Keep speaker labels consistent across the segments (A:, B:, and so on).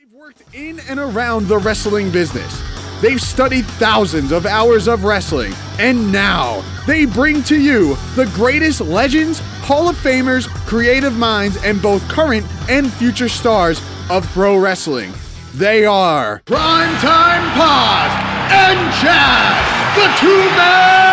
A: They've worked in and around the wrestling business. They've studied thousands of hours of wrestling, and now they bring to you the greatest legends, Hall of Famers, creative minds, and both current and future stars of pro wrestling. They are Primetime Paz and Chad, the two-man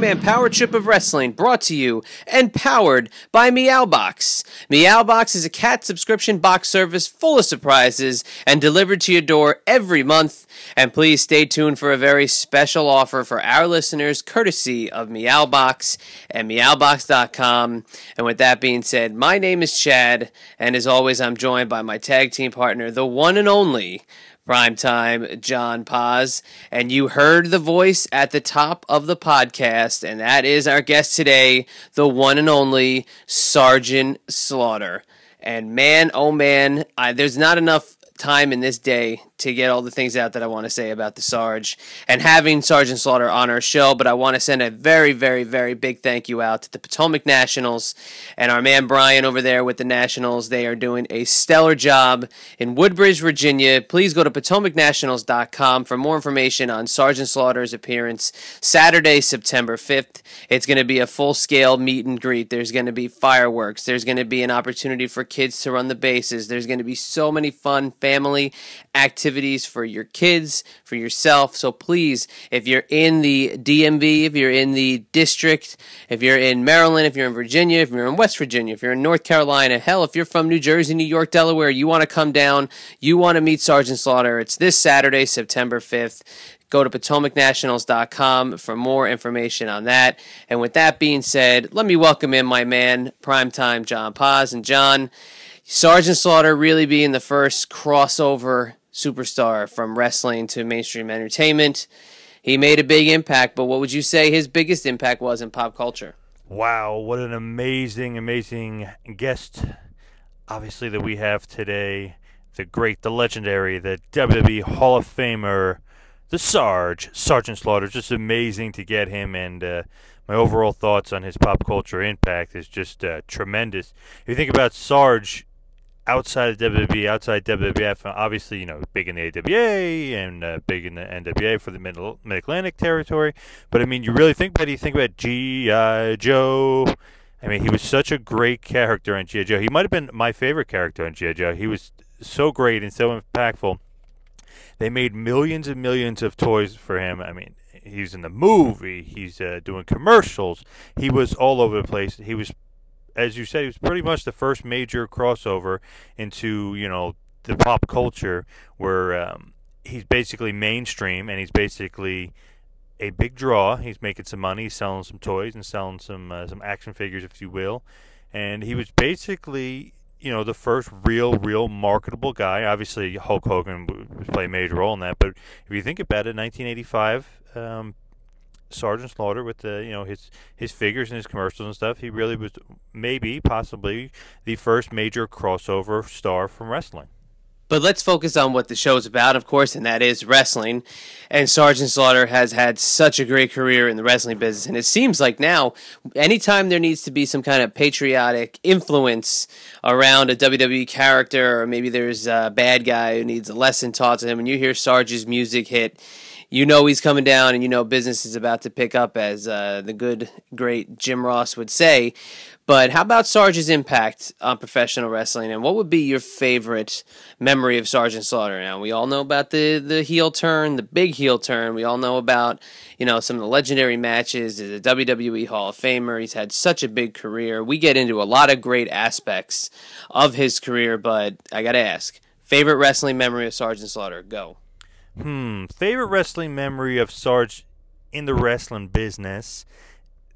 B: man power trip of wrestling brought to you and powered by Meowbox. Meowbox is a cat subscription box service full of surprises and delivered to your door every month. And please stay tuned for a very special offer for our listeners, courtesy of Meowbox and Meowbox.com. And with that being said, my name is Chad, and as always, I'm joined by my tag team partner, the one and only. Primetime John Paz. And you heard the voice at the top of the podcast, and that is our guest today, the one and only Sergeant Slaughter. And man, oh man, I, there's not enough time in this day to get all the things out that I want to say about the Sarge and having Sergeant Slaughter on our show. But I want to send a very, very, very big thank you out to the Potomac Nationals and our man Brian over there with the Nationals. They are doing a stellar job in Woodbridge, Virginia. Please go to PotomacNationals.com for more information on Sergeant Slaughter's appearance Saturday, September 5th. It's going to be a full scale meet and greet. There's going to be fireworks. There's going to be an opportunity for kids to run the bases. There's going to be so many fun family activities for your kids, for yourself. So please, if you're in the DMV, if you're in the district, if you're in Maryland, if you're in Virginia, if you're in West Virginia, if you're in North Carolina, hell, if you're from New Jersey, New York, Delaware, you want to come down, you want to meet Sergeant Slaughter, it's this Saturday, September 5th. Go to PotomacNationals.com for more information on that. And with that being said, let me welcome in my man, primetime John Paz. And John, Sergeant Slaughter really being the first crossover superstar from wrestling to mainstream entertainment. He made a big impact, but what would you say his biggest impact was in pop culture?
C: Wow, what an amazing, amazing guest, obviously, that we have today. The great, the legendary, the WWE Hall of Famer, the Sarge, Sergeant Slaughter. Just amazing to get him, and uh, my overall thoughts on his pop culture impact is just uh, tremendous. If you think about Sarge, outside of WWE, outside WWF, obviously, you know, big in the AWA and uh, big in the NWA for the Mid Atlantic territory. But I mean, you really think about it, you think about G.I. Joe. I mean, he was such a great character on G.I. Joe. He might have been my favorite character on G.I. Joe. He was so great and so impactful. They made millions and millions of toys for him. I mean, he's in the movie, he's uh, doing commercials, he was all over the place. He was as you said, he was pretty much the first major crossover into you know the pop culture where um, he's basically mainstream and he's basically a big draw. He's making some money, he's selling some toys and selling some uh, some action figures, if you will. And he was basically you know the first real, real marketable guy. Obviously, Hulk Hogan would play a major role in that. But if you think about it, 1985. Um, Sergeant Slaughter with the you know his his figures and his commercials and stuff. He really was maybe possibly the first major crossover star from wrestling.
B: But let's focus on what the show is about, of course, and that is wrestling. And Sergeant Slaughter has had such a great career in the wrestling business. And it seems like now, anytime there needs to be some kind of patriotic influence around a WWE character, or maybe there's a bad guy who needs a lesson taught to him, and you hear Sarge's music hit, you know he's coming down and you know business is about to pick up, as uh, the good, great Jim Ross would say. But how about Sarge's impact on professional wrestling, and what would be your favorite memory of Sergeant Slaughter? Now we all know about the the heel turn, the big heel turn. We all know about you know some of the legendary matches. He's a WWE Hall of Famer. He's had such a big career. We get into a lot of great aspects of his career, but I got to ask, favorite wrestling memory of Sergeant Slaughter? Go.
C: Hmm. Favorite wrestling memory of Sarge in the wrestling business.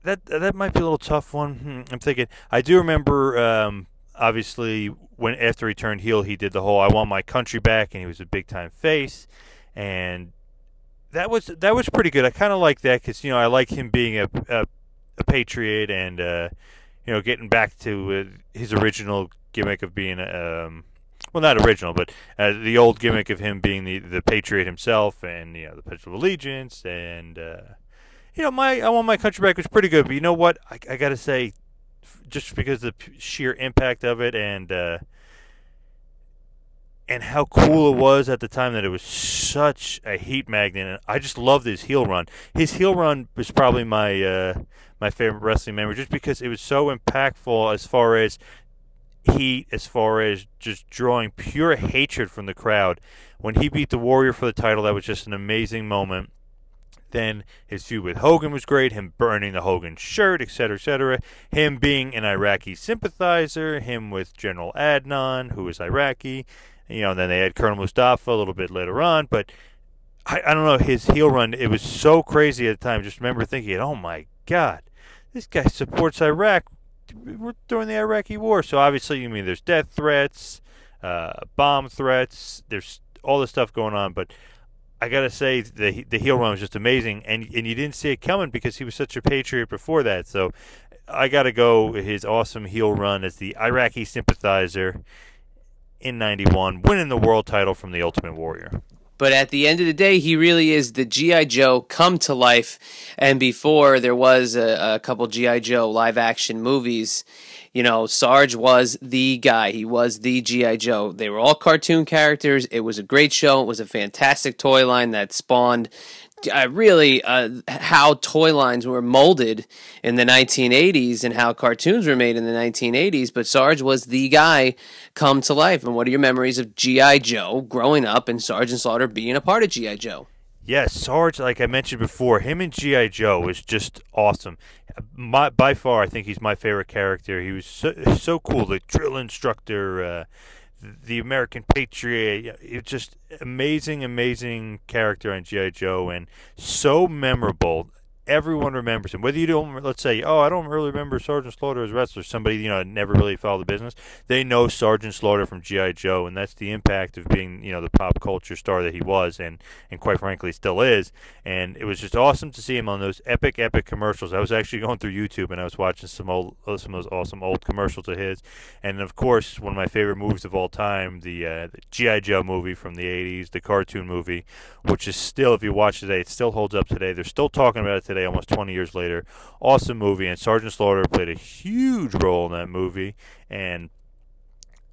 C: That that might be a little tough one. Hmm, I'm thinking. I do remember um, obviously, when after he turned heel, he did the whole "I want my country back," and he was a big time face, and that was that was pretty good. I kind of like that because you know I like him being a a, a patriot and uh, you know getting back to uh, his original gimmick of being um, well not original but uh, the old gimmick of him being the the patriot himself and you know the pledge of allegiance and uh, you know my I want my country back was pretty good. But you know what I, I got to say just because of the sheer impact of it and uh, and how cool it was at the time that it was such a heat magnet. And I just loved his heel run. His heel run was probably my uh, my favorite wrestling memory, just because it was so impactful as far as heat, as far as just drawing pure hatred from the crowd. When he beat the Warrior for the title, that was just an amazing moment. Then his feud with Hogan was great. Him burning the Hogan shirt, etc., etc. Him being an Iraqi sympathizer. Him with General Adnan, who was Iraqi you know, and then they had Colonel Mustafa a little bit later on. But I, I don't know, his heel run, it was so crazy at the time. Just remember thinking, oh my God, this guy supports Iraq. We're during the Iraqi war. So obviously, I mean, there's death threats, uh, bomb threats, there's all this stuff going on. But I gotta say, the the heel run was just amazing, and and you didn't see it coming because he was such a patriot before that. So I gotta go his awesome heel run as the Iraqi sympathizer in 91, winning the world title from the Ultimate Warrior.
B: But at the end of the day, he really is the G.I. Joe come to life. And before there was a, a couple G.I. Joe live action movies, you know, Sarge was the guy. He was the G.I. Joe. They were all cartoon characters. It was a great show. It was a fantastic toy line that spawned uh, really uh, how toy lines were molded in the 1980s and how cartoons were made in the 1980s. But Sarge was the guy come to life. And what are your memories of G.I. Joe growing up and Sergeant Slaughter being a part of G.I. Joe?
C: Yes, Sarge, like I mentioned before, him and G.I. Joe was just awesome. My, by far, I think he's my favorite character. He was so, so cool, the drill instructor. Uh, the American Patriot. It's just amazing, amazing character on GI Joe, and so memorable everyone remembers him. Whether you don't, let's say, oh, I don't really remember Sergeant Slaughter as a wrestler. Somebody you know never really followed the business. They know Sergeant Slaughter from GI Joe, and that's the impact of being you know the pop culture star that he was, and and quite frankly still is. And it was just awesome to see him on those epic, epic commercials. I was actually going through YouTube and I was watching some old, uh, some of those awesome old commercials of his, and of course one of my favorite movies of all time, the, uh, the GI Joe movie from the '80s, the cartoon movie, which is still, if you watch today, it still holds up today. They're still talking about it today today, almost 20 years later. Awesome movie, and Sergeant Slaughter played a huge role in that movie, and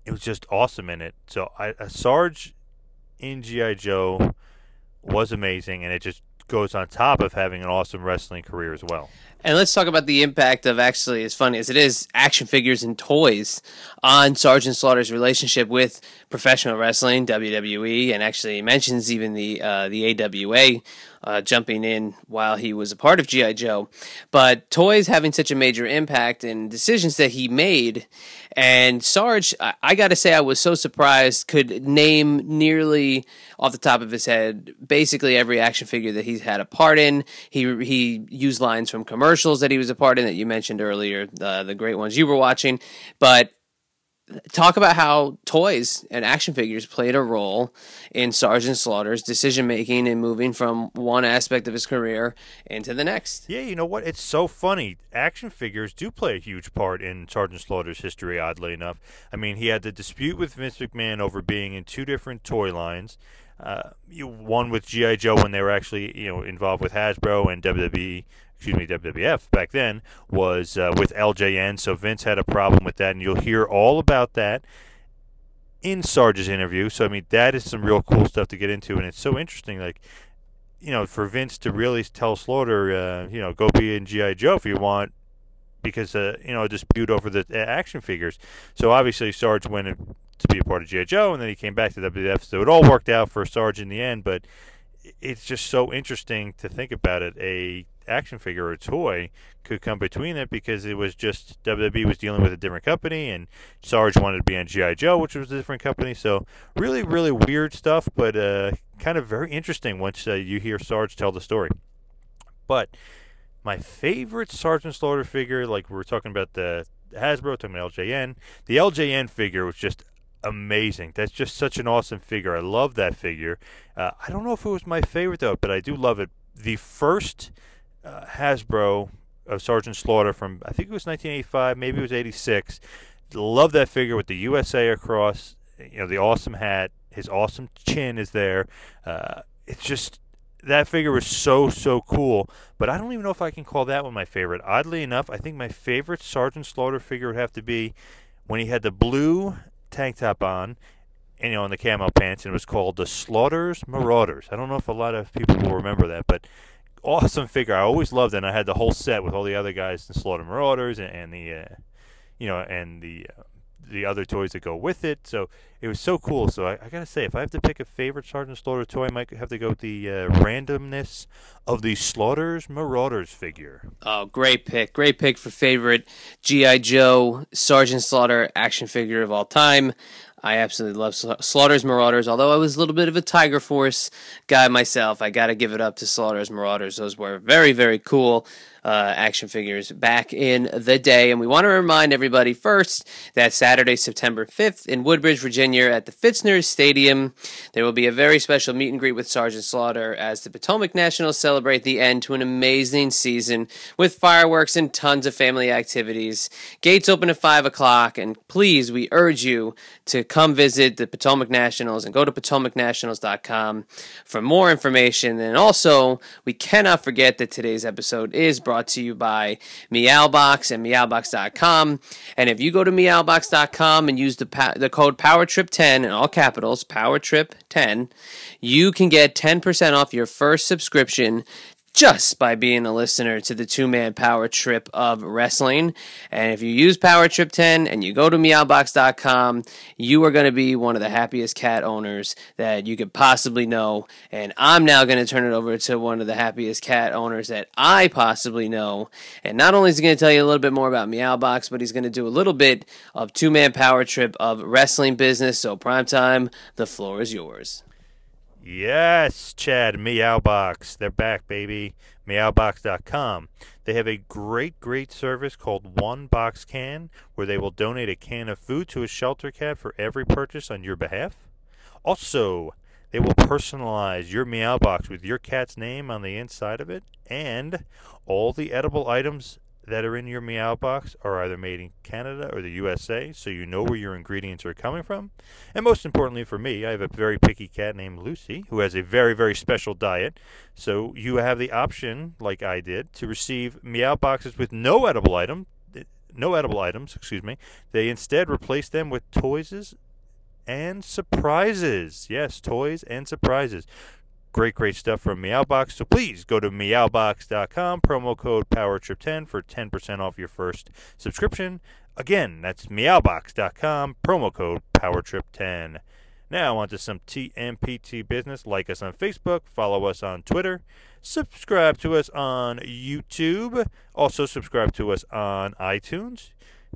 C: it was just awesome in it. So, I, a Sarge in G.I. Joe was amazing, and it just goes on top of having an awesome wrestling career as well.
B: And let's talk about the impact of actually, as funny as it is, action figures and toys on Sergeant Slaughter's relationship with professional wrestling, WWE, and actually mentions even the uh, the AWA uh, jumping in while he was a part of GI Joe. But toys having such a major impact and decisions that he made, and Sarge, I, I got to say, I was so surprised. Could name nearly off the top of his head basically every action figure that he's had a part in. He he used lines from commercials that he was a part in that you mentioned earlier, the the great ones you were watching, but talk about how toys and action figures played a role in Sergeant Slaughter's decision making and moving from one aspect of his career into the next.
C: Yeah, you know what? It's so funny. Action figures do play a huge part in Sergeant Slaughter's history, oddly enough. I mean, he had the dispute with Vince McMahon over being in two different toy lines. Uh, you, one with GI Joe when they were actually you know involved with Hasbro and WWE excuse me, WWF back then was uh, with LJN. So Vince had a problem with that, and you'll hear all about that in Sarge's interview. So I mean, that is some real cool stuff to get into, and it's so interesting. Like, you know, for Vince to really tell Slaughter, uh, you know, go be in GI Joe if you want, because uh, you know a dispute over the uh, action figures. So obviously Sarge went to be a part of GI Joe, and then he came back to WWF. So it all worked out for Sarge in the end, but it's just so interesting to think about it. A action figure or toy could come between it because it was just WWE was dealing with a different company and Sarge wanted to be on GI Joe, which was a different company. So really, really weird stuff, but uh, kind of very interesting once uh, you hear Sarge tell the story. But My favorite Sergeant Slaughter figure, like we were talking about the Hasbro, talking about LJN. The LJN figure was just amazing. That's just such an awesome figure. I love that figure. Uh, I don't know if it was my favorite though, but I do love it. The first uh, Hasbro of Sergeant Slaughter from I think it was 1985, maybe it was 86. Love that figure with the USA across. You know the awesome hat. His awesome chin is there. Uh, it's just that figure was so so cool. But I don't even know if I can call that one my favorite. Oddly enough, I think my favorite Sergeant Slaughter figure would have to be when he had the blue tank top on, and you know, in the camo pants, and it was called the Slaughters Marauders. I don't know if a lot of people will remember that, but awesome figure. I always loved it. And I had the whole set with all the other guys, the Slaughter Marauders, and, and the, uh, you know, and the uh, the other toys that go with it. So it was so cool. So I, I, gotta say, if I have to pick a favorite Sergeant Slaughter toy, I might have to go with the uh, randomness of the Slaughters Marauders figure.
B: Oh, great pick! Great pick for favorite GI Joe Sergeant Slaughter action figure of all time. I absolutely love Slaughter's Marauders. Although I was a little bit of a Tiger Force guy myself, I got to give it up to Slaughter's Marauders. Those were very, very cool uh, action figures back in the day. And we want to remind everybody first that Saturday, September 5th in Woodbridge, Virginia, at the Pfitzner Stadium, there will be a very special meet and greet with Sergeant Slaughter as the Potomac Nationals celebrate the end to an amazing season with fireworks and tons of family activities. Gates open at 5 o'clock, and please, we urge you to come visit the Potomac Nationals and go to potomacnationals.com for more information. And also, we cannot forget that today's episode is brought brought to you by Meowbox and Meowbox.com. And if you go to Meowbox.com and use the pa- the code PowerTrip10 in all capitals, PowerTrip10, you can get 10% off your first subscription just by being a listener to the two man power trip of wrestling. And if you use Power Trip 10 and you go to meowbox.com, you are going to be one of the happiest cat owners that you could possibly know. And I'm now going to turn it over to one of the happiest cat owners that I possibly know. And not only is he going to tell you a little bit more about Meowbox, but he's going to do a little bit of two man power trip of wrestling business. So, prime time, the floor is yours.
C: Yes, Chad, Meowbox. They're back, baby. Meowbox.com. They have a great, great service called One Box Can, where they will donate a can of food to a shelter cat for every purchase on your behalf. Also, they will personalize your Meow Box with your cat's name on the inside of it, and all the edible items that are in your Meow box are either made in Canada or the USA, so you know where your ingredients are coming from. And most importantly for me, I have a very picky cat named Lucy who has a very, very special diet. So you have the option, like I did, to receive Meow boxes with no edible item, no edible items, excuse me. They instead replace them with toys and surprises. Yes, toys and surprises. Great, great stuff from Meowbox. So please go to meowbox.com, promo code PowerTrip10 for 10% off your first subscription. Again, that's meowbox.com, promo code PowerTrip10. Now, on to some TMPT business. Like us on Facebook, follow us on Twitter, subscribe to us on YouTube, also subscribe to us on iTunes.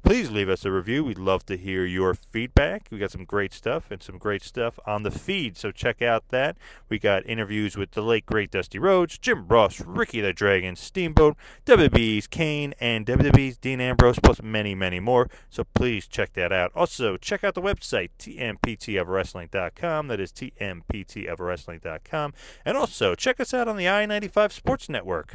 C: Please leave us a review. We'd love to hear your feedback. We got some great stuff and some great stuff on the feed, so check out that. We got interviews with the late great Dusty Rhodes, Jim Ross, Ricky the Dragon, Steamboat, WWE's Kane, and WWE's Dean Ambrose, plus many, many more. So please check that out. Also, check out the website tmptofwrestling.com. That is tmptofwrestling.com. And also check us out on the I-95 Sports Network.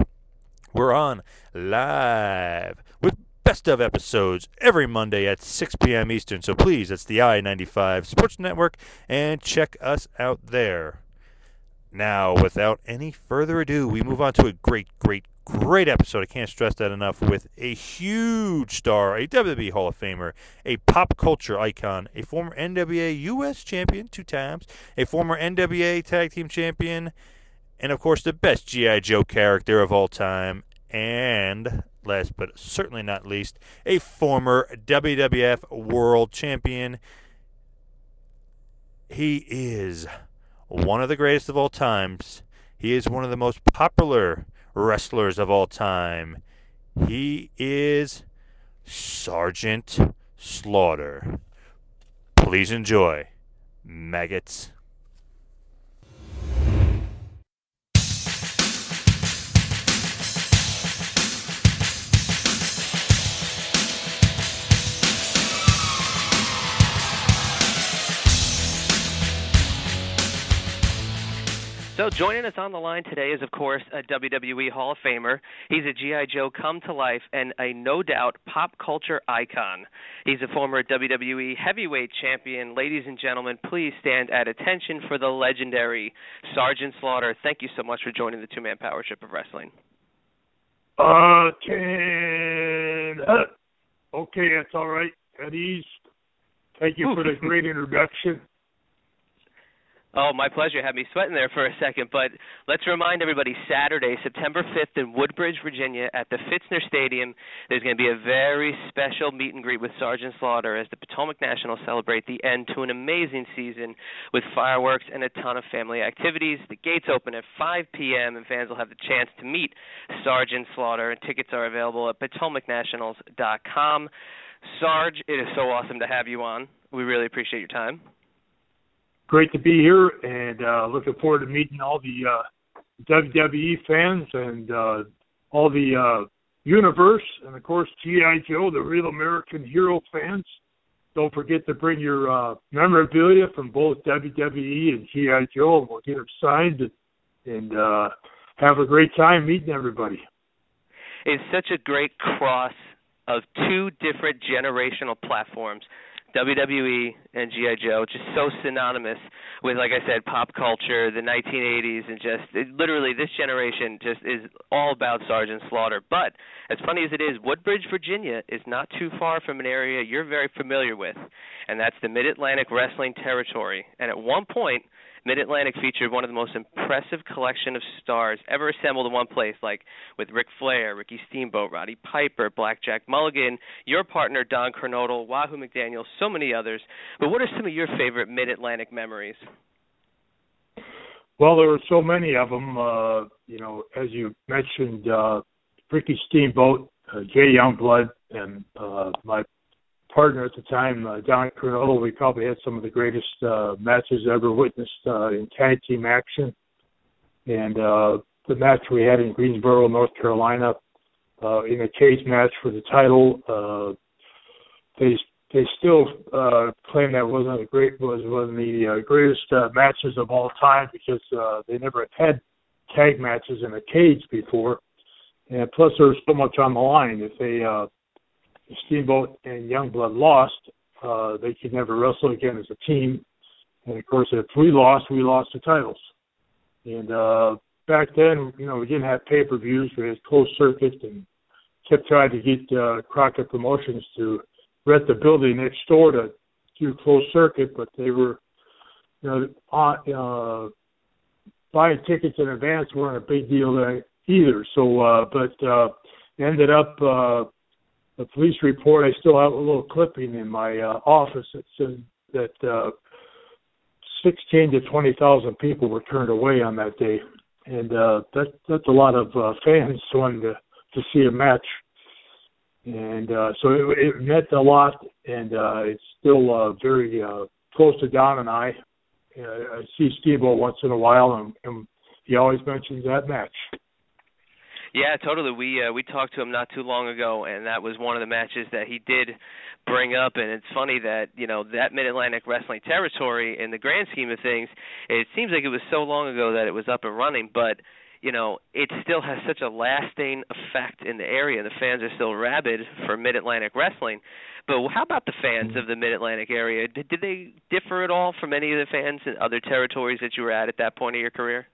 C: We're on live with best of episodes every Monday at 6 p.m. Eastern. So please, it's the I 95 Sports Network, and check us out there. Now, without any further ado, we move on to a great, great, great episode. I can't stress that enough. With a huge star, a WWE Hall of Famer, a pop culture icon, a former NWA U.S. champion two times, a former NWA Tag Team champion, and of course, the best G.I. Joe character of all time, and last but certainly not least, a former WWF World Champion. He is one of the greatest of all times. He is one of the most popular wrestlers of all time. He is Sergeant Slaughter. Please enjoy, maggots.
D: So joining us on the line today is, of course, a WWE Hall of Famer. He's a G.I. Joe come to life and a no doubt pop culture icon. He's a former WWE heavyweight champion. Ladies and gentlemen, please stand at attention for the legendary Sergeant Slaughter. Thank you so much for joining the two man power trip of wrestling.
E: Can, uh, okay, that's all right. At ease. Thank you for the great introduction.
D: Oh, my pleasure. Had me sweating there for a second. But let's remind everybody Saturday, September 5th in Woodbridge, Virginia, at the Pfitzner Stadium, there's going to be a very special meet and greet with Sergeant Slaughter as the Potomac Nationals celebrate the end to an amazing season with fireworks and a ton of family activities. The gates open at 5 p.m., and fans will have the chance to meet Sergeant Slaughter. And tickets are available at PotomacNationals.com. Sarge, it is so awesome to have you on. We really appreciate your time
E: great to be here and uh, looking forward to meeting all the uh, WWE fans and uh, all the uh, universe and of course GI Joe, the real American hero fans. Don't forget to bring your uh, memorabilia from both WWE and GI Joe, and we'll get them signed and, and uh, have a great time meeting everybody.
D: It's such a great cross of two different generational platforms WWE and GI Joe, just so synonymous with, like I said, pop culture, the 1980s, and just it, literally this generation just is all about Sergeant Slaughter. But as funny as it is, Woodbridge, Virginia, is not too far from an area you're very familiar with, and that's the Mid Atlantic Wrestling Territory. And at one point, Mid Atlantic featured one of the most impressive collection of stars ever assembled in one place, like with Ric Flair, Ricky Steamboat, Roddy Piper, Blackjack Mulligan, your partner Don Kernodle, Wahoo McDaniel, so many others. But what are some of your favorite Mid Atlantic memories?
E: Well, there were so many of them. Uh, you know, as you mentioned, uh, Ricky Steamboat, uh, Jay Youngblood, and uh, my partner at the time, uh, Don Kernodle, we probably had some of the greatest uh, matches ever witnessed uh, in tag team action. And uh, the match we had in Greensboro, North Carolina, uh, in a cage match for the title, uh, they they still uh, claim that wasn't a great was one of the uh, greatest uh, matches of all time because uh, they never had tag matches in a cage before, and plus there was so much on the line. If they uh, Steamboat and Youngblood lost, uh, they could never wrestle again as a team. And of course, if we lost, we lost the titles. And uh, back then, you know, we didn't have pay per views. We had closed circuit and kept trying to get uh, Crockett Promotions to rent the building next door to do closed circuit, but they were, you know, uh, buying tickets in advance weren't a big deal either. So, uh, but uh, ended up. Uh, the police report, I still have a little clipping in my uh, office that says that uh, 16 to 20,000 people were turned away on that day, and uh, that that's a lot of uh, fans wanting to to see a match, and uh, so it, it meant a lot, and uh, it's still uh, very uh, close to Don and I. Uh, I see Steve once in a while, and, and he always mentions that match.
D: Yeah, totally. We uh, we talked to him not too long ago, and that was one of the matches that he did bring up. And it's funny that you know that Mid Atlantic Wrestling territory, in the grand scheme of things, it seems like it was so long ago that it was up and running, but you know, it still has such a lasting effect in the area. The fans are still rabid for Mid Atlantic wrestling. But how about the fans of the Mid Atlantic area? Did, did they differ at all from any of the fans in other territories that you were at at that point of your career?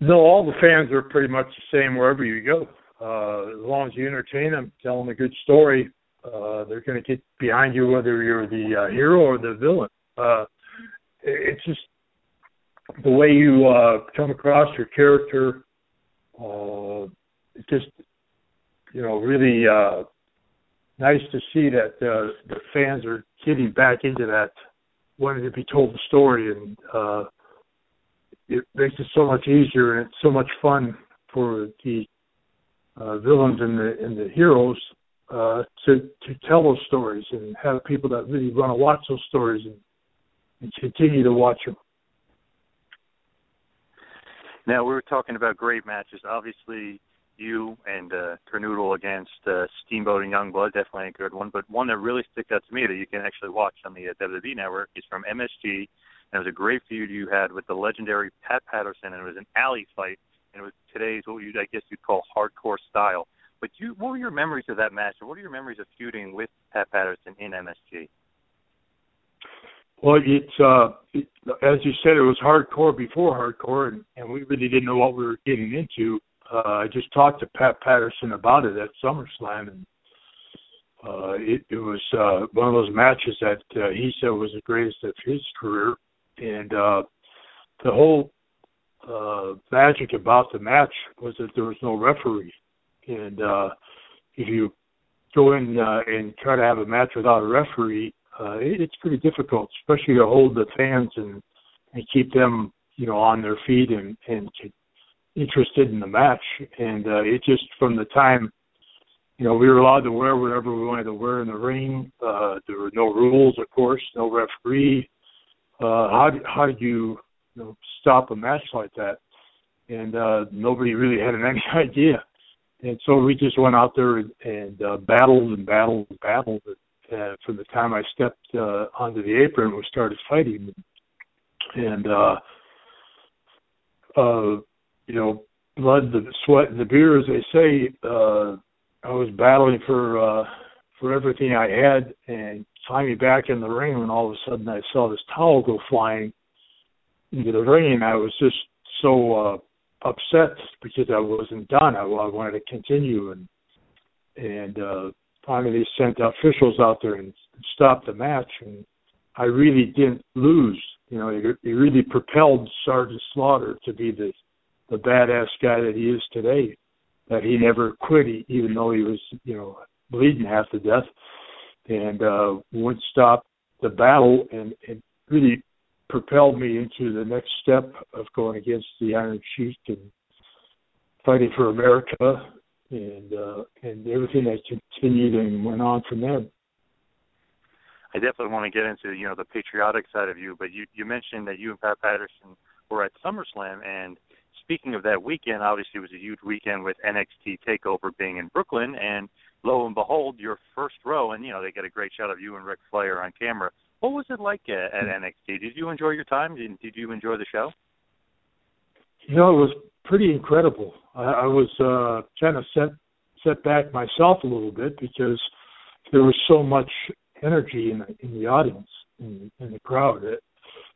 E: No, all the fans are pretty much the same wherever you go. Uh, as long as you entertain them, tell them a good story, uh, they're going to get behind you whether you're the uh, hero or the villain. Uh, it's just the way you uh, come across your character. Uh, it's just you know really uh, nice to see that uh, the fans are getting back into that, wanting to be told the story and. Uh, it makes it so much easier and it's so much fun for the uh, villains and the and the heroes uh, to to tell those stories and have people that really want to watch those stories and, and continue to watch them.
F: Now we were talking about great matches. Obviously, you and uh, Kernodle against uh, Steamboat and Youngblood, definitely a good one. But one that really sticks out to me that you can actually watch on the uh, WWE Network is from MSG And it was a great feud you had with the legendary Pat Patterson, and it was an alley fight, and it was today's what you I guess you'd call hardcore style. But you, what were your memories of that match, what are your memories of feuding with Pat Patterson in MSG?
E: Well, it's uh, it, as you said, it was hardcore before hardcore, and, and we really didn't know what we were getting into. Uh, I just talked to Pat Patterson about it at SummerSlam, and uh, it, it was uh, one of those matches that uh, he said was the greatest of his career, and uh, the whole uh, magic about the match was that there was no referee, and uh, if you go in uh, and try to have a match without a referee, uh, it, it's pretty difficult, especially to hold the fans and and keep them, you know, on their feet and and interested in the match. And uh, it just from the time, you know, we were allowed to wear whatever we wanted to wear in the ring. Uh, there were no rules, of course, no referee. Uh, how do, how did you, you know, stop a match like that? And uh, nobody really had any idea. And so we just went out there and, and uh, battled and battled and battled uh, from the time I stepped uh, onto the apron, we started fighting, and uh, uh, you know, blood, the sweat, and the beer, as they say. Uh, I was battling for uh, for everything I had, and finally back in the ring, when all of a sudden I saw this towel go flying into the ring, and I was just so uh, upset because I wasn't done. I, I wanted to continue, and and uh, finally they sent officials out there and stopped the match, and I really didn't lose. You know, it, it really propelled Sergeant Slaughter to be the the badass guy that he is today. That he never quit, even though he was, you know, bleeding half to death, and uh, wouldn't stop the battle, and it really propelled me into the next step of going against the Iron Sheik and fighting for America and uh, and everything that continued and went on from there.
F: I definitely want to get into you know the patriotic side of you, but you you mentioned that you and Pat Patterson were at SummerSlam, and speaking of that weekend, obviously it was a huge weekend with NXT Takeover being in Brooklyn, and lo and behold, your first row, and you know they get a great shot of you and Ric Flair on camera. What was it like at, at NXT? Did you enjoy your time? Did, did you enjoy the show?
E: You know, it was pretty incredible. I, I was uh, kind of set set back myself a little bit because there was so much energy in the, in the audience, in, in the crowd, uh,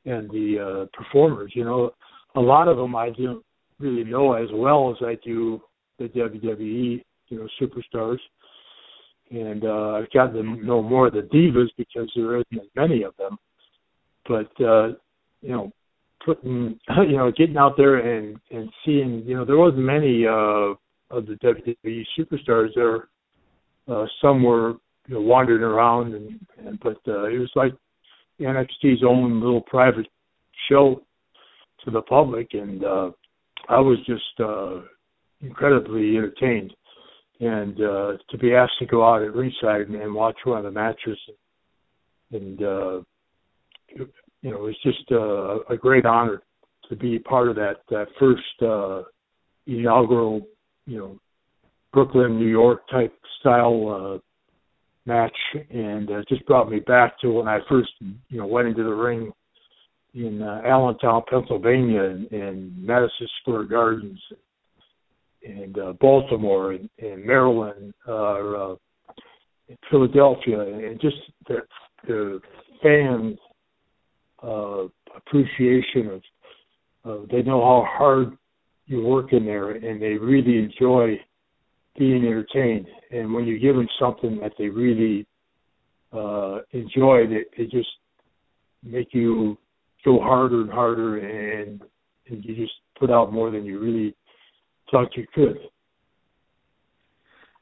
E: and the uh, performers. You know, a lot of them I didn't really know as well as I do the WWE, you know, superstars. And uh, I've gotten to know more of the divas because there isn't as many of them. But uh, you know, putting you know getting out there and and seeing you know there wasn't many uh of the WWE superstars there. Uh, some were you know wandering around and, and but uh, it was like NXT's own little private show to the public and uh I was just uh incredibly entertained and uh to be asked to go out at ringside and, and watch one of the matches. And uh you know, it's just uh, a great honor to be part of that that first uh, inaugural, you know, Brooklyn, New York type style uh, match, and uh, just brought me back to when I first, you know, went into the ring in uh, Allentown, Pennsylvania, and, and Madison Square Gardens, and uh, Baltimore, and, and Maryland, uh, uh, Philadelphia, and just the, the fans uh, appreciation of uh, they know how hard you work in there and they really enjoy being entertained. And when you give them something that they really uh enjoy they, they just make you go harder and harder and, and you just put out more than you really thought you could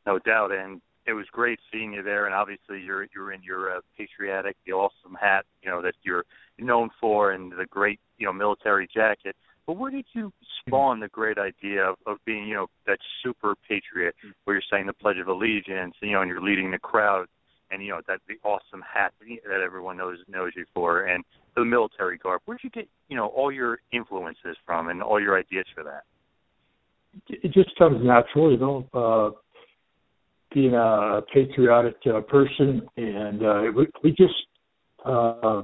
F: no doubt and it was great seeing you there, and obviously you're you're in your uh, patriotic, the awesome hat, you know that you're known for, and the great you know military jacket. But where did you spawn the great idea of, of being you know that super patriot, where you're saying the Pledge of Allegiance, you know, and you're leading the crowd, and you know that the awesome hat that everyone knows knows you for, and the military garb. Where'd you get you know all your influences from, and all your ideas for that?
E: It just comes natural, you know. Uh, being a patriotic uh, person, and uh, we, we just, uh,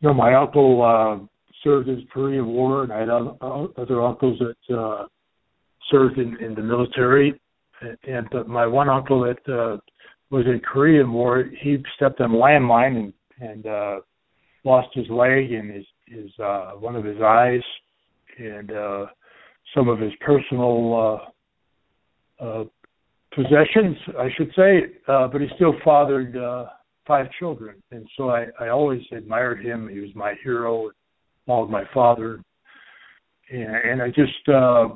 E: you know, my uncle uh, served in the Korean War, and I had other uncles that uh, served in, in the military. And, and my one uncle that uh, was in Korean War, he stepped on a landmine and and uh, lost his leg and his his uh, one of his eyes, and uh, some of his personal uh, uh, possessions, I should say. Uh, but he still fathered uh, five children, and so I, I always admired him. He was my hero, followed my father, and, and I just uh,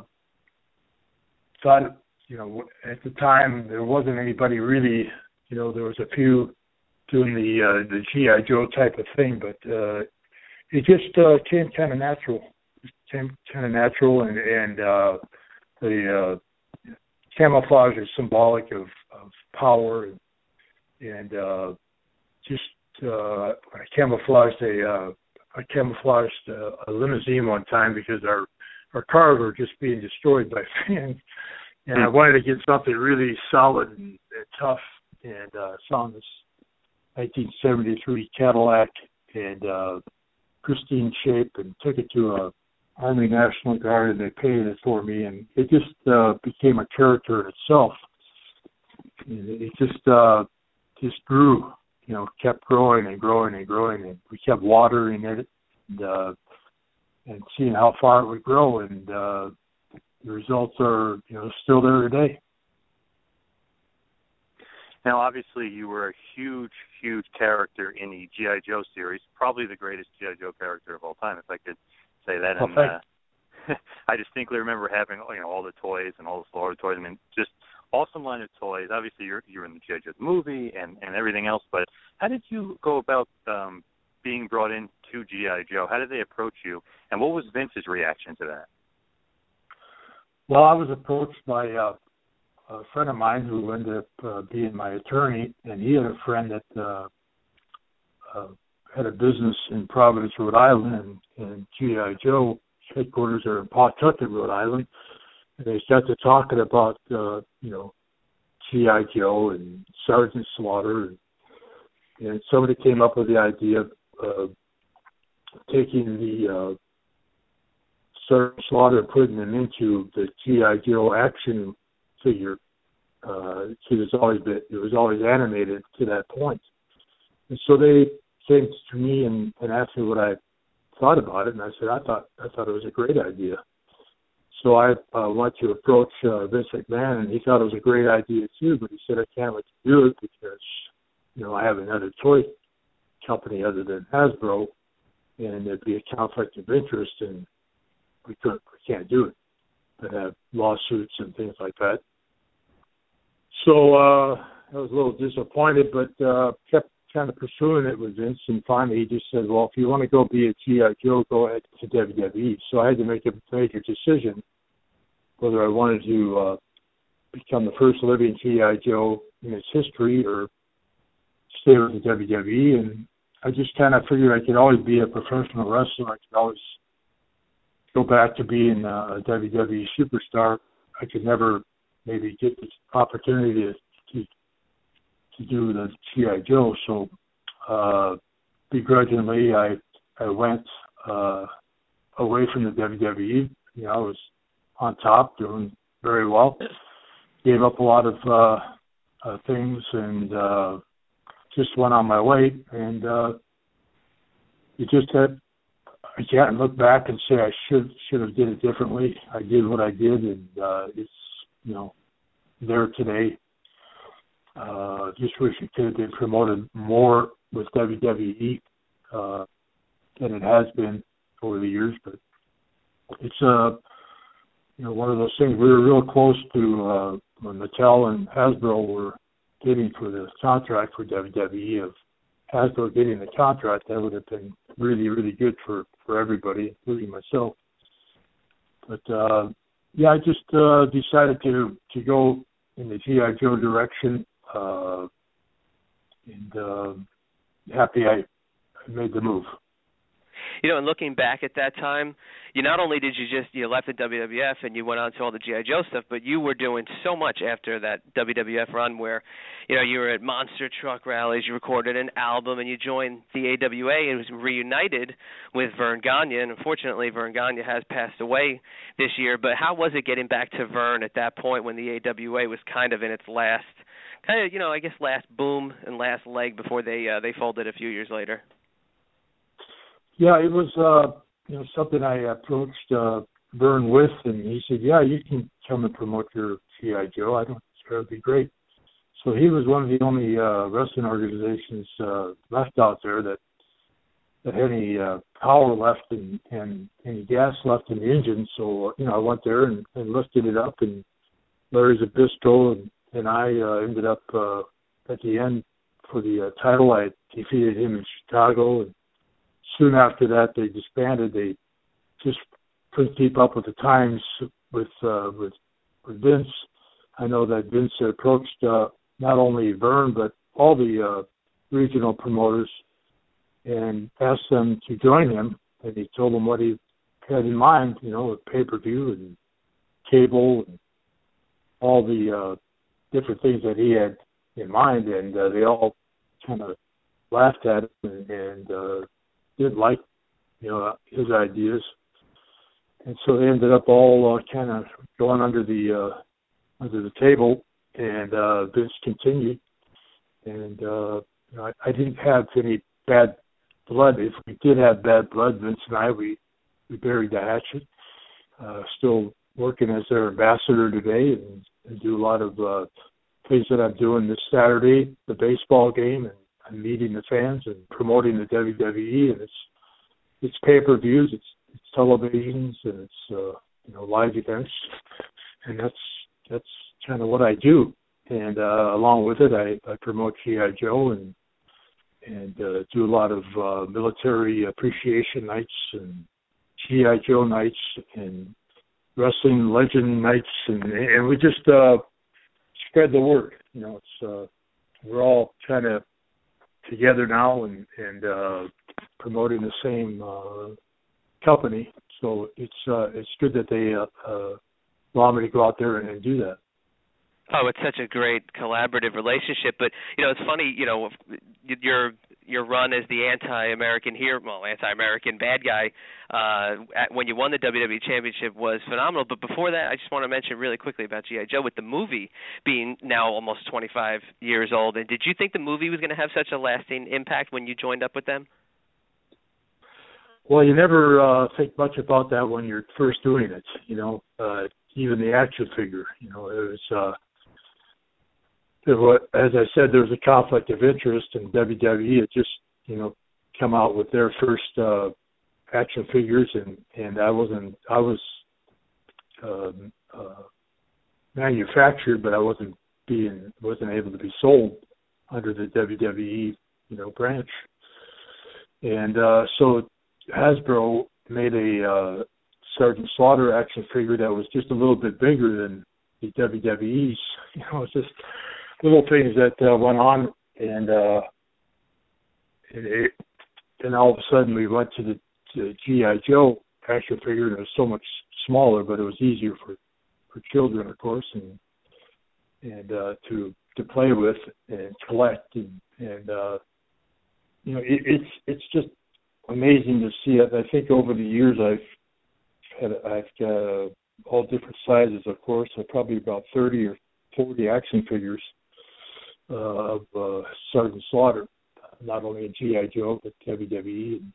E: thought, you know, at the time there wasn't anybody really, you know, there was a few doing the uh, the GI Joe type of thing, but uh, it just uh, came kind of natural. Kind of natural, and and uh, the uh, camouflage is symbolic of, of power and, and uh, just uh, I camouflaged a uh, I camouflaged uh, a limousine one time because our our cars were just being destroyed by fans, and I wanted to get something really solid and, and tough, and uh, saw this 1973 Cadillac and uh, pristine shape, and took it to a Army National Guard, and they painted it for me, and it just uh, became a character in itself. It just uh, just grew you know, kept growing and growing and growing, and we kept watering it and, uh, and seeing how far it would grow. And uh, the results are, you know, still there today.
C: Now, obviously, you were a huge, huge character in the GI Joe series, probably the greatest GI Joe character of all time, if I could say that.
E: And uh,
C: I distinctly remember having, you know, all the toys and all the Florida toys. I mean, just awesome line of toys. Obviously, you're you're in the GI Joe movie and and everything else. But how did you go about um, being brought into GI Joe? How did they approach you, and what was Vince's reaction to that?
E: Well, I was approached by uh, a friend of mine who ended up uh, being my attorney, and he had a friend that uh, uh, had a business in Providence, Rhode Island, and, GI Joe headquarters are in Pawtucket, Rhode Island. And they to talking about uh, you know GI Joe and Sergeant Slaughter, and, and somebody came up with the idea of uh, taking the uh, Sergeant Slaughter and putting them into the GI Joe action figure. Uh, it was always been, it was always animated to that point, and so they came to me and, and asked me what I thought about it, and I said I thought I thought it was a great idea. So I uh, went to approach uh, Vince McMahon, and he thought it was a great idea too. But he said, "I can't let you do it because, you know, I have another toy company other than Hasbro, and there'd be a conflict of interest, and we couldn't, we can't do it. But have lawsuits and things like that." So uh, I was a little disappointed, but uh, kept kind of pursuing it with Vince, and finally he just said, "Well, if you want to go be a GI Joe, go ahead to WWE." So I had to make a major decision whether I wanted to uh, become the first living GI Joe in its history or stay with the WWE. And I just kind of figured I could always be a professional wrestler. I could always go back to being a WWE superstar. I could never maybe get the opportunity to to, do the GI Joe. So uh, begrudgingly, I I went uh, away from the WWE. You know, I was on top, doing very well. Gave up a lot of uh, uh, things and uh, just went on my way. And uh, you just had I can't look back and say I should should have did it differently. I did what I did, and uh, it's you know there today. Uh, just wish it could have been promoted more with WWE uh, than it has been over the years, but it's uh, you know, one of those things. We were real close to uh, when Mattel and Hasbro were bidding for the contract for WWE. Of Hasbro getting the contract, that would have been really, really good for for everybody, including myself. But uh, yeah, I just uh, decided to to go in the GI Joe direction, uh, and uh, happy I, made the move.
D: you know, and looking back at that time, you not only did you just you left the WWF and you went on to all the GI Joe stuff, but you were doing so much after that WWF run where, you know, you were at monster truck rallies, you recorded an album, and you joined the AWA and was reunited with Verne Gagne. And unfortunately, Verne Gagne has passed away this year. But how was it getting back to Verne at that point when the AWA was kind of in its last, kind of, you know, I guess last boom and last leg before they uh, they folded a few years later?
E: Yeah, it was uh, you know something I approached uh, Verne with, and he said, "Yeah, you can come and promote your GI Joe. I don't. That would be great." So he was one of the only uh, wrestling organizations uh, left out there that that had any uh, power left and, and any gas left in the engine. So you know, I went there and, and lifted it up, and Larry Zbyszko and, and I uh, ended up uh, at the end for the uh, title. I defeated him in Chicago, and soon after that they disbanded. They just couldn't keep up with the times with uh, with, with Vince. I know that Vince approached uh, not only Verne but all the uh, regional promoters and asked them to join him. And he told them what he had in mind, you know, with pay per view and cable and all the uh, different things that he had in mind. And uh, they all kind of laughed at him and, and uh, didn't like, you know, his ideas. And so they ended up all uh, kind of going under the uh, under the table, and uh, Vince continued. And uh, I, I didn't have any bad blood. If we did have bad blood, Vince and I, we we buried the hatchet. Uh, still working as their ambassador today, and, and do a lot of uh, things that I'm doing this Saturday, the baseball game, and I'm meeting the fans and promoting the WWE, and it's it's pay per views, it's it's televisions, and it's uh, you know live events, and that's that's kind of what I do. And uh, along with it, I, I promote GI Joe and and uh, do a lot of uh, military appreciation nights and GI Joe nights and wrestling legend nights, and and we just uh, spread the word. You know, it's uh, we're all kind of together now and and uh, promoting the same uh, company. So it's uh, it's good that they uh, uh, allow me to go out there and, and do that.
D: Oh, it's such a great collaborative relationship. But you know, it's funny. You know, your your run as the anti-American hero, well, anti-American bad guy, uh, at, when you won the WWE Championship was phenomenal. But before that, I just want to mention really quickly about GI Joe with the movie being now almost 25 years old. And did you think the movie was going to have such a lasting impact when you joined up with them?
E: Well, you never uh, think much about that when you're first doing it. You know, uh, even the action figure. You know, it was. Uh, was, as I said, there was a conflict of interest, and WWE had just, you know, come out with their first uh, action figures, and and I wasn't, I was um, uh, manufactured, but I wasn't being, wasn't able to be sold under the WWE, you know, branch, and uh, so Hasbro made a uh, Sergeant Slaughter action figure that was just a little bit bigger than the WWE's. You know, it's just little things that uh, went on, and uh, it, and all of a sudden we went to the to GI Joe action figure, and it was so much smaller, but it was easier for for children, of course, and and uh, to to play with and collect, and and uh, you know it, it's it's just amazing to see it. I think over the years I've had I've got all different sizes, of course. I probably about thirty or forty action figures uh, of uh, Sergeant Slaughter, not only in GI Joe but WWE and,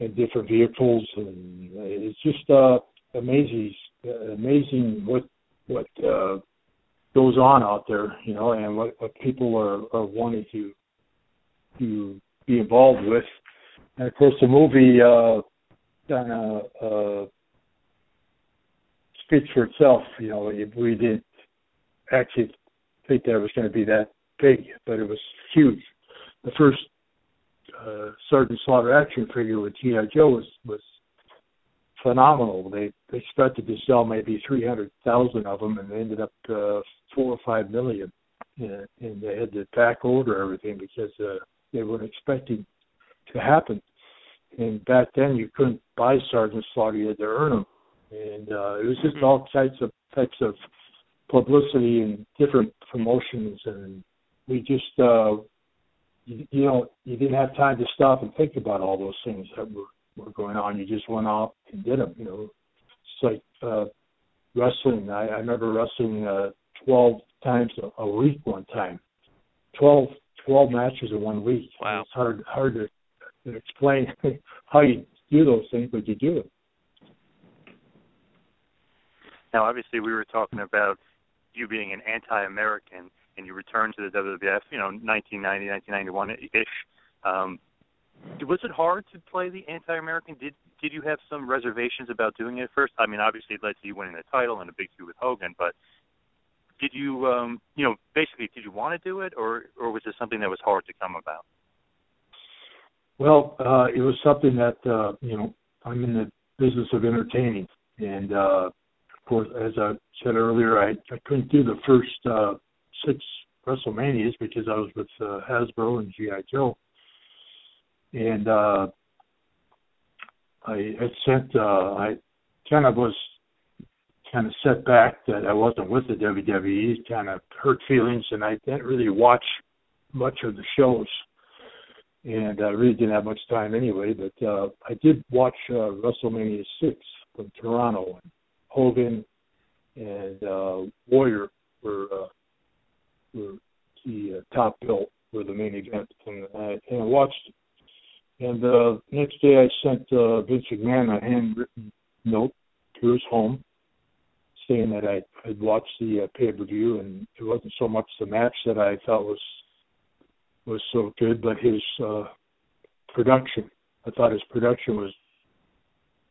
E: and different vehicles, and it's just uh, amazing, amazing what what uh, goes on out there, you know, and what, what people are, are wanting to to be involved with. And of course, the movie uh, kind of uh, speaks for itself. You know, if we did actually think that was going to be that big, but it was huge. The first uh, Sergeant Slaughter action figure with GI Joe was was phenomenal. They they expected to sell maybe three hundred thousand of them, and they ended up uh, four or five million. And, and they had to back order everything because uh, they weren't expecting to happen. and back then you couldn't buy Sergeant Slaughter; you had to earn them, and uh, it was just all types of types of publicity and different promotions, and we just uh, you, you know you didn't have time to stop and think about all those things that were were going on. You just went off and did them. You know, it's like uh, wrestling. I, I remember wrestling uh, twelve times a, a week one time. Twelve 12 matches in one week.
B: Wow.
E: It's hard hard to explain how you do those things, but you do it.
C: Now, obviously, we were talking about you being an anti-American, and you returned to the WWF, you know, 1990, 1991-ish. Um, was it hard to play the anti-American? Did did you have some reservations about doing it at first? I mean, obviously, it led to you winning the title and a big feud with Hogan, but did you um you know basically did you want to do it or or was it something that was hard to come about
E: well uh it was something that uh you know i'm in the business of entertaining and uh course as i said earlier i i couldn't do the first uh six wrestlemanias because i was with uh, hasbro and gi joe and uh i had sent uh i kind of was kind of set back that I wasn't with the WWE, kind of hurt feelings, and I didn't really watch much of the shows, and I really didn't have much time anyway. But uh, I did watch uh, WrestleMania six from Toronto, and Hogan and uh, Warrior were uh, were the uh, top bill were the main event, and I, and I watched. And uh, next day, I sent uh, Vince McMahon a handwritten note to his home saying that I had watched the uh, pay per view, and it wasn't so much the match that I thought was was so good, but his uh, production. I thought his production was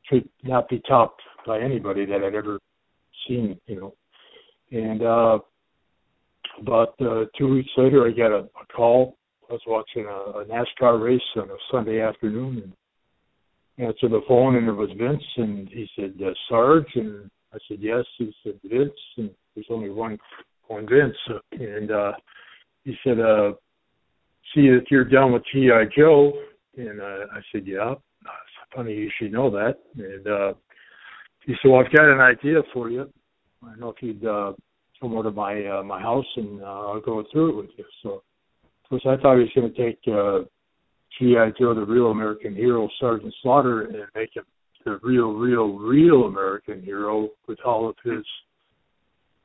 E: should not be topped by anybody that I'd ever seen, you know. And uh, about uh, two weeks later, I got a, a call. I was watching a, a NASCAR race on a Sunday afternoon, and answered the phone, and it was Vince, and he said, uh, "Sarge," and I said, yes. He said, Vince. And there's only one, one Vince. And uh, he said, uh, see if you're done with G.I. Joe. And uh, I said, yeah. Funny you should know that. And uh, well, I've got an idea for you. I know if you'd uh, come over to my uh, my house and uh, I'll go through it with you. So, of course, I thought he was going to take uh, G.I. Joe, the real American hero, Sergeant Slaughter, and make him the real, real, real American hero with all of his,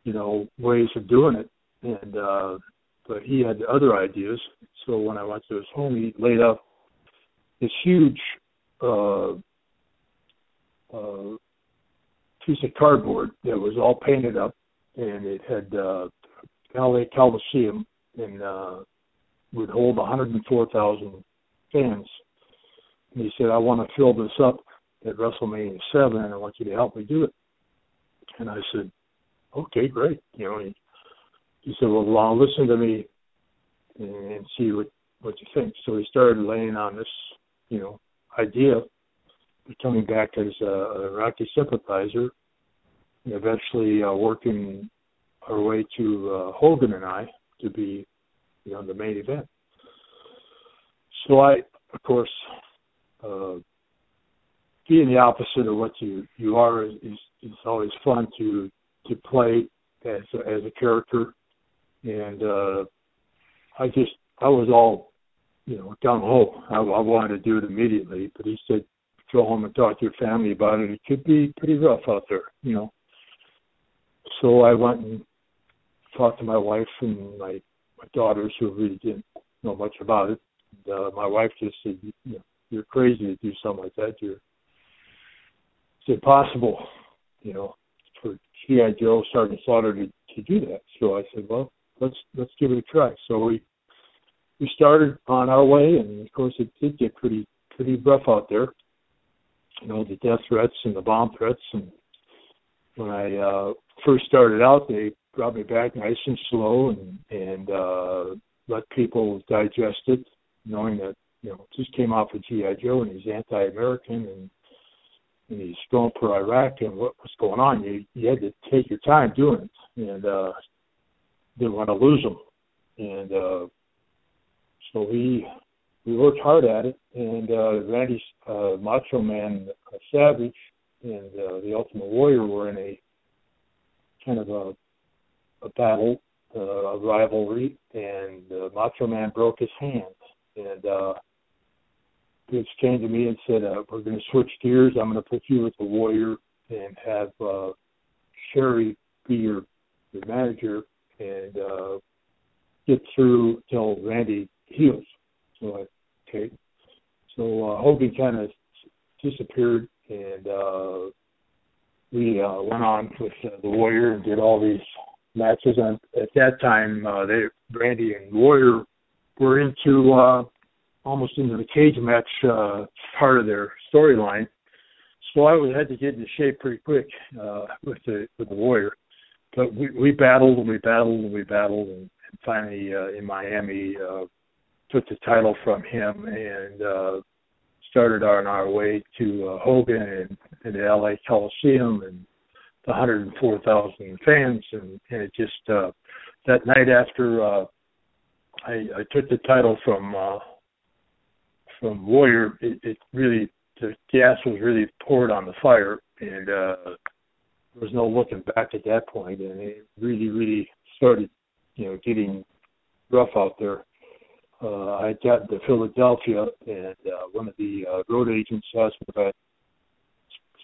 E: you know, ways of doing it. And uh but he had other ideas. So when I went to his home he laid up this huge uh uh piece of cardboard that was all painted up and it had uh LA Coliseum and uh would hold 104,000 fans. And he said, I want to fill this up at WrestleMania seven, and I want you to help me do it. And I said, okay, great. You know, he, he said, well, well, listen to me and see what what you think. So he started laying on this, you know, idea, coming back as a, Iraqi sympathizer, and eventually uh, working our way to uh, Hogan and I to be, you know, the main event. So I, of course, uh, being the opposite of what you you are is is, is always fun to to play as a, as a character, and uh, I just I was all you know gung ho. I, I wanted to do it immediately, but he said go home and talk to your family about it. It could be pretty rough out there, you know. So I went and talked to my wife and my my daughters who really didn't know much about it. And, uh, my wife just said, you know, "You're crazy to do something like that. You're it's impossible, you know, for GI Joe Sergeant Slaughter to to do that. So I said, well, let's let's give it a try. So we we started on our way, and of course it did get pretty pretty rough out there. You know, the death threats and the bomb threats, and when I uh, first started out, they brought me back nice and slow, and and uh, let people digest it, knowing that you know just came off of GI Joe and he's anti-American and and he's going for Iraq and what was going on. You you had to take your time doing it, and uh, didn't want to lose him. And uh, so we we worked hard at it. And uh, Randy uh, Macho Man uh, Savage and uh, the Ultimate Warrior were in a kind of a, a battle, uh, a rivalry, and uh, Macho Man broke his hand. And uh, Vince came to me and said, uh, "We're going to switch gears. I'm going to put you with the Warrior and have uh, Sherri be your, your manager and uh, get through till Randy heals." So I, okay. So uh, Hogan kind of disappeared, and uh, we uh, went on with uh, the Warrior and did all these matches. And at that time, uh, they Randy and Warrior were into uh, almost into the cage match uh, part of their storyline. So I had to get into shape pretty quick uh, with the with the Warrior. But we we battled and we battled and we battled and, and finally uh, in Miami uh, took the title from him and uh, started on our way to uh, Hogan and, and the LA Coliseum and the 104,000 fans and, and it just uh, that night after uh, I, I took the title from uh, from Warrior, it, it really the gas was really poured on the fire, and uh, there was no looking back at that point, and it really, really started, you know, getting rough out there. Uh, I got to Philadelphia, and uh, one of the uh, road agents asked me if I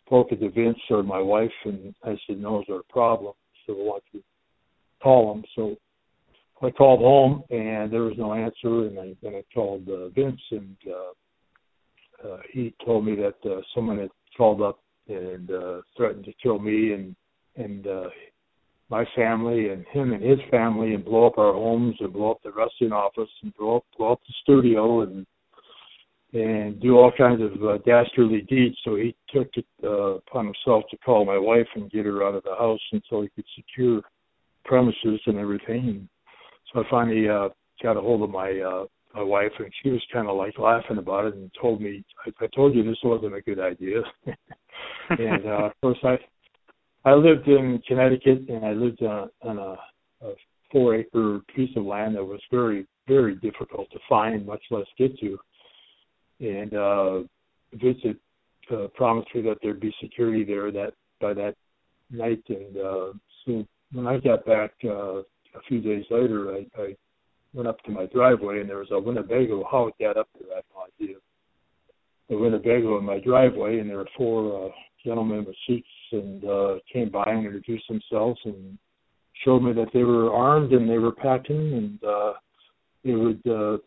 E: spoke to Vince or my wife, and I said, no, is there a problem? So I want to call him. So I called home and there was no answer, and I then I called uh, Vince, and uh, uh, he told me that uh, someone had called up and uh, threatened to kill me and and uh, my family and him and his family, and blow up our homes and blow up the wrestling office and blow up blow up the studio and and do all kinds of uh, dastardly deeds. So he took it uh, upon himself to call my wife and get her out of the house until he could secure premises and everything. So I finally uh, got a hold of my uh, my wife, and she was kind of like laughing about it and told me, "I, I told you this wasn't a good idea." and uh, of course, I I lived in Connecticut, and I lived on, on a, a four acre piece of land that was very very difficult to find, much less get to. And uh, Vincent uh, promised me that there'd be security there that by that night, and uh, so when I got back. Uh, a few days later, I, I went up to my driveway and there was a Winnebago. How it got up there, I have no idea. A Winnebago in my driveway, and there were four uh, gentlemen with suits and uh, came by and introduced themselves and showed me that they were armed and they were packing and uh, they would uh,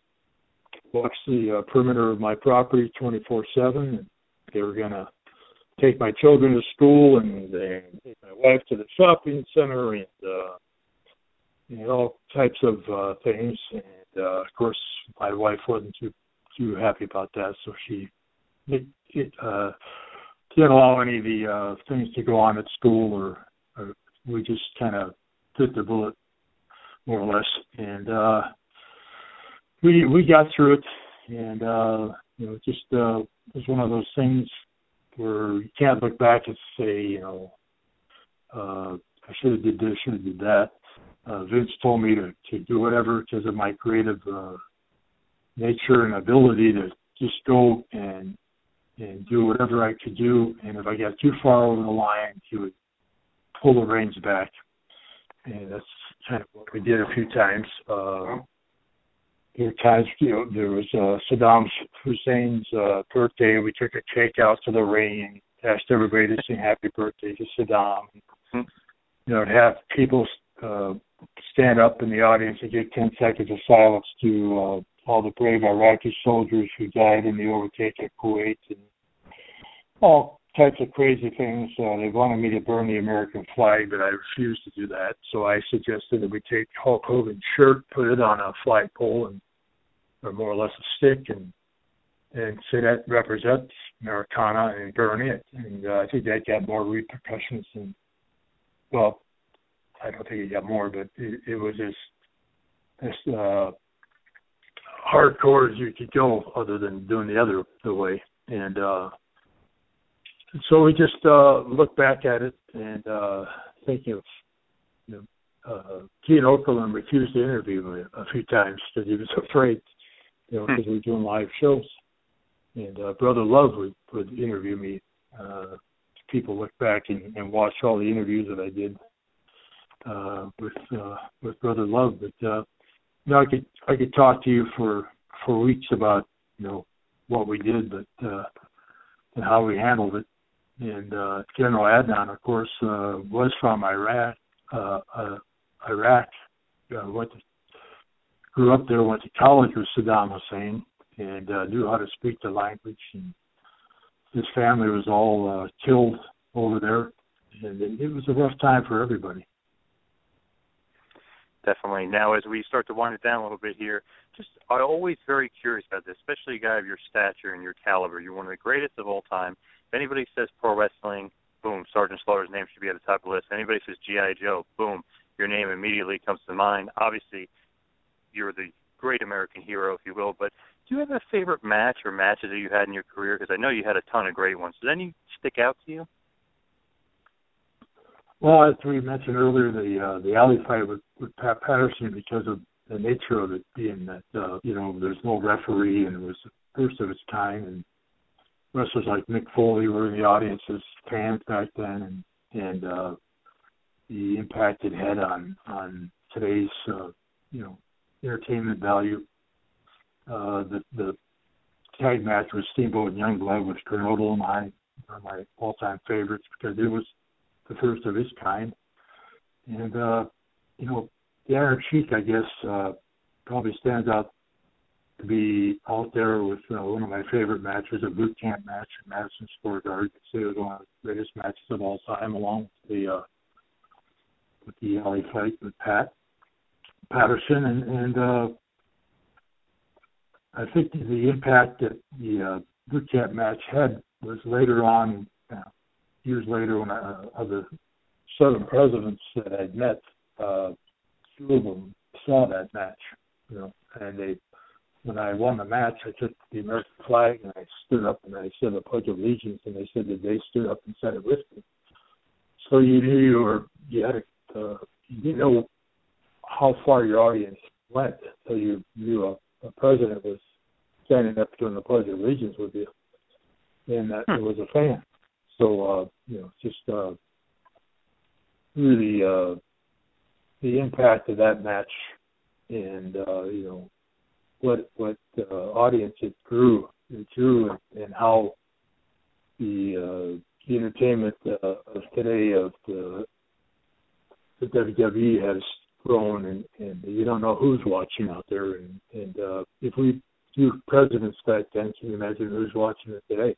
E: watch the uh, perimeter of my property 24/7. And they were to take my children to school and they take my wife to the shopping center and uh, know, all types of uh, things. And uh, of course, my wife wasn't too too happy about that, so she it, it, uh, didn't allow any of the uh, things to go on at school, or, or we just kind of bit the bullet more or less, and uh, we we got through it, and uh, you know, just uh, it was one of those things where you can't look back and say, you know, uh, I should have did this, should have did that. Uh, Vince told me to to do whatever because of my creative uh, nature and ability to just go and and do whatever I could do. And if I got too far over the line, he would pull the reins back. And that's kind of what we did a few times. Uh, there were times, you know, there was uh, Saddam Hussein's uh, birthday. We took a cake out to the ring asked everybody to sing happy birthday to Saddam. You know, have people uh, stand up in the audience and give 10 seconds of silence to uh, all the brave Iraqi soldiers who died in the overtake at Kuwait and all types of crazy things. Uh, they wanted me to burn the American flag, but I refused to do that. So I suggested that we take Hulk Hogan's shirt, put it on a flagpole, and or more or less a stick, and and say that represents Americana and burn it. And uh, I think that got more repercussions than well, I don't think he got more, but it, it was as as uh, hardcore as you could go, other than doing the other the way. And uh, so we just uh, look back at it and uh, thinking of you know, uh, Gene Okerlund refused to interview me a few times because he was afraid you know, because we were doing live shows. And uh, Brother Love would, would interview me. Uh, people look back and, and watch all the interviews that I did uh, with uh, with Brother Love. But uh, you know, I could I could talk to you for for weeks about you know what we did, but uh, and how we handled it. And uh, General Adnan, of course, uh, was from Iraq. Uh, uh, Iraq uh, went to, grew up there, went to college with Saddam Hussein, and uh, knew how to speak the language. And his family was all uh, killed over there, and it, it was a rough time for everybody.
F: Definitely. Now, as we start to wind it down a little bit here, just I'm always very curious about this, especially a guy of your stature and your caliber. You're one of the greatest of all time. If anybody says pro wrestling, boom, Sergeant Slaughter's name should be at the top of the list. Anybody says GI Joe, boom, your name immediately comes to mind. Obviously, you're the great American hero, if you will. But do you have a favorite match or matches that you had in your career? Because I know you had a ton of great ones. Does any stick out to you?
E: Well, as we mentioned earlier, the uh, the alley fight with, with Pat Patterson because of the nature of it being that uh, you know there's no referee and it was the first of its kind, and wrestlers like Mick Foley were in the audience as fans back then, and and uh, the impact it had on on today's uh, you know entertainment value. Uh, the the tag match with Steamboat and Youngblood with Kernodle and I are my all-time favorites because it was the first of its kind. And uh, you know, the Iron Sheik, I guess, uh, probably stands out to be out there with uh, one of my favorite matches, a boot camp match in Madison Square Garden. It was one of the greatest matches of all time, along with the uh, with the alley fight with Pat Patterson, and, and uh, I think the impact that the uh, boot camp match had was later on years later when I, of the seven presidents that I'd met, uh, two of them saw that match, you know, and they, when I won the match, I took the American flag and I stood up and I said the Pledge of Allegiance, and they said that they stood up and said it with me. So you knew you were, you had a, uh, you didn't know how far your audience went, so you knew a, a president was standing up doing the Pledge of Allegiance with you, and that hmm. was a fan. So uh, you know, just uh, really uh, the impact of that match, and uh, you know what what uh, audience it drew, it drew, and, and how the uh, the entertainment uh, of today of the the WWE has grown, and, and you don't know who's watching out there. And, and uh, if we do presidents back then, can you imagine who's watching it today?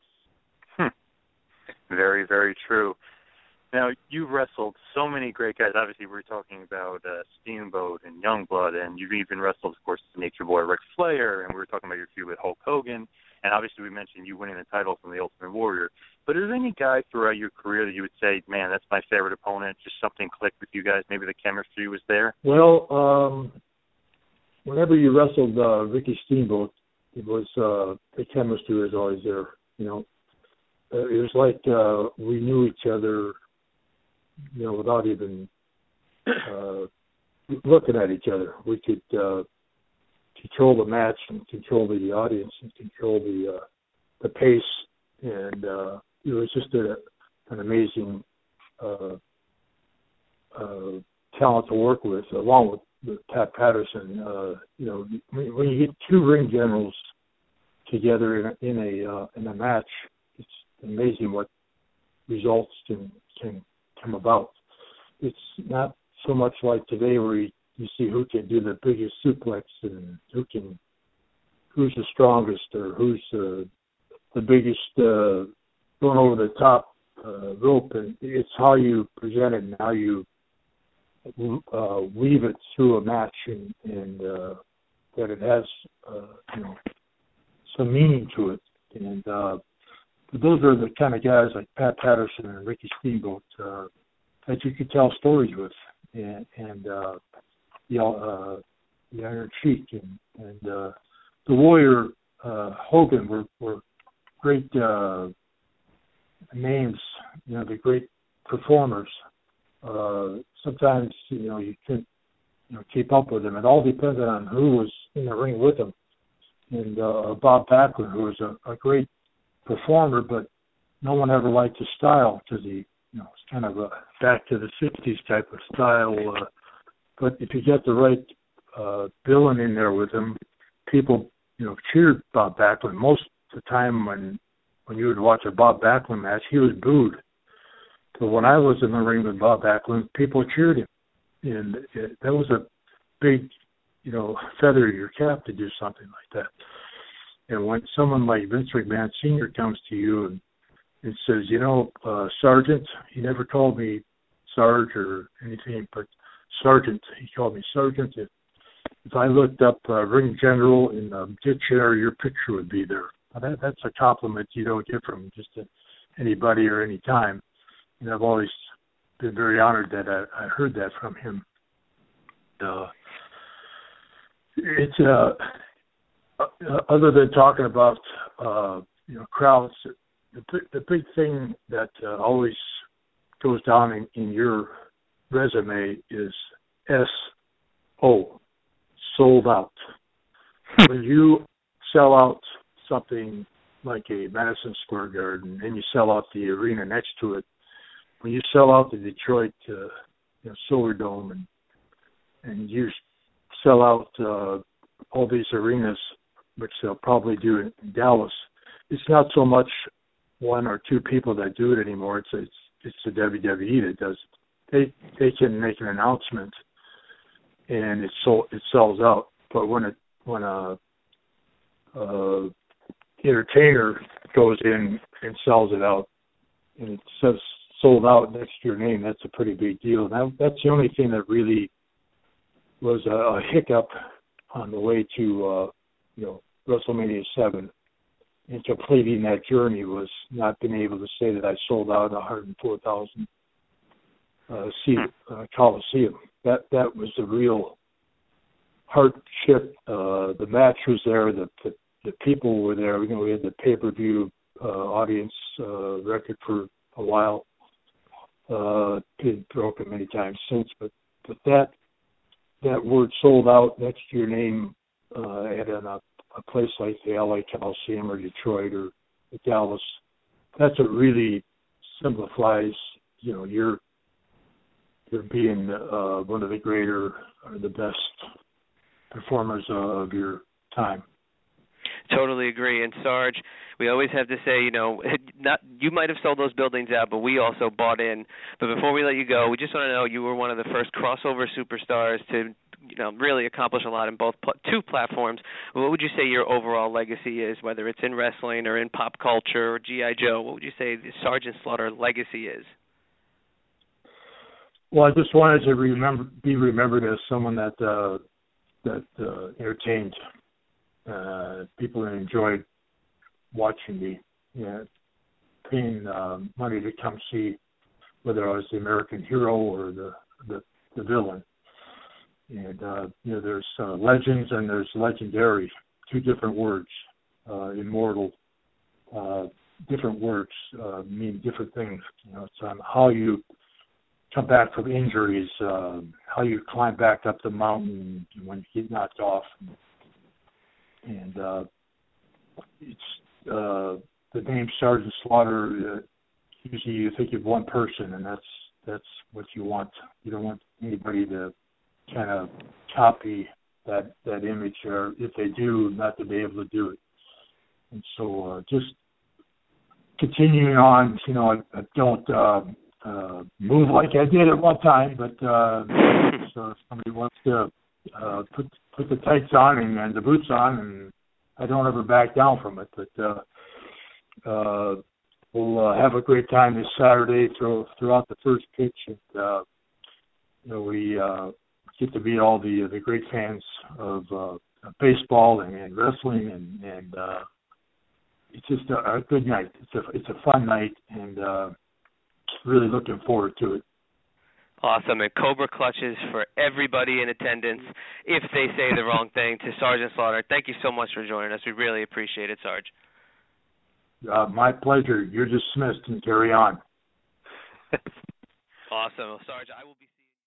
F: Very, very true. Now you've wrestled so many great guys. Obviously, we're talking about uh, Steamboat and Youngblood, and you've even wrestled, of course, Nature Boy Ric Flair, and we were talking about your feud with Hulk Hogan, and obviously we mentioned you winning the title from the Ultimate Warrior. But is there any guy throughout your career that you would say, man, that's my favorite opponent? Just something clicked with you guys. Maybe the chemistry was there.
E: Well, um, whenever you wrestled uh, Ricky Steamboat, it was uh, the chemistry was always there. You know, it was like uh, we knew each other, you know, without even uh, looking at each other. We could uh, control the match and control the audience and control the uh, the pace, and uh, it was just a, an amazing uh, uh, talent to work with, along with, Pat Patterson. Uh, you know, when, when you get two ring generals together in a in a, uh, in a match, amazing what results can can come about. It's not so much like today where you, see who can do the biggest suplex and who can who's the strongest or who's uh, the biggest uh, going over the top uh, rope, and it's how you present it and how you uh, weave it through a match, and, and uh, that it has uh, you know some meaning to it, and uh, but those are the kind of guys like Pat Patterson and Ricky Steamboat uh, that you could tell stories with, and and uh, the uh, the Iron Sheik and and uh, the Warrior uh, Hogan were were great uh, names. You know, the great performers. Uh, sometimes you know you couldn't you know keep up with them. It all depended on who was in the ring with them. and uh, Bob Backlund, who was a, a great performer, but no one ever liked his style because he, you know, it's kind of a back to the '60s type of style. Uh, but if you get the right uh, villain in there with him, people, you know, cheered Bob Backlund. Most of the time when when you would watch a Bob Backlund match, he was booed. But when I was in the ring with Bob Backlund, people cheered him, and it, that was a big, you know, feather in your cap to do something like that. And when someone like Vince McMahon Sr. comes to you and, and says, you know, uh, Sergeant, he never called me Sarge or anything, but Sergeant, he called me Sergeant. If, if I looked up uh, Ring General in the dictionary, your picture would be there. Now that, that's a compliment you don't get from just a, anybody or any time. And I've always been very honored that I, I heard that from him. Uh, it's uh, uh, other than talking about uh, you know crowds, the the big thing that uh, always goes down in, in your resume is S O sold out. when you sell out something like a Madison Square Garden and you sell out the arena next to it, when you sell out the Detroit uh, you know, Silverdome and and you sell out uh, all these arenas, which they'll probably do in, in Dallas, it's not so much one or two people that do it anymore. It's it's it's the WWE that does it. They they can make an announcement and it sold it sells out. But when it when a, a entertainer goes in and sells it out and it says sold out next to your name, that's a pretty big deal. That, that's the only thing that really was a, a hiccup on the way to uh, you know WrestleMania seven and completing that journey was not being able to say that I sold out 104,000 uh, seat uh, Coliseum. That that was the real hardship. Uh, the match was there. The, the the people were there. You know, we had the pay per view uh, audience uh, record for a while. Uh, been broken many times since, but but that that word sold out next to your name uh, at a, a place like the LA Coliseum or Detroit or Dallas, that's what really simplifies, you know, your your being uh, one of the greater or the best performers of your time.
B: Totally agree. And Sarge, we always have to say, you know, not you might have sold those buildings out, but we also bought in. But before we let you go, we just want to know you were one of the first crossover superstars to, you know, really accomplish a lot in both two platforms. What would you say your overall legacy is, whether it's in wrestling or in pop culture or GI Joe? What would you say the Sergeant Slaughter legacy is?
E: Well, I just wanted to remember be remembered as someone that uh, that uh, entertained uh, people and enjoyed watching me, you know, paying uh, money to come see whether I was the American hero or the the, the villain. And uh, you know, there's uh, legends and there's legendary, two different words. Uh, immortal, uh, different words uh, mean different things. You know, it's on how you come back from injuries, uh, how you climb back up the mountain when you get knocked off, and uh, it's uh, the name Sergeant Slaughter. Uh, usually, you think of one person, and that's that's what you want. You don't want anybody to kind of copy that that image, or if they do, not to be able to do it. And so, uh, just continuing on, you know, I, I don't uh, uh, move like I did at one time, but uh, so if somebody wants to uh, put put the tights on and, and the boots on, and I don't ever back down from it. But uh, uh, we'll uh, have a great time this Saturday through, throughout the first pitch, and uh, you know we uh, get to meet all the the great fans of uh, baseball and, and wrestling, and and uh, it's just a, a good night. It's a it's a fun night, and uh, really looking forward to it.
B: Awesome. And Cobra clutches for everybody in attendance if they say the wrong thing to Sergeant Slaughter. Thank you so much for joining us. We really appreciate it, Sarge.
E: Uh, my pleasure. You're dismissed and carry on.
B: awesome. Well, Sarge, I will be.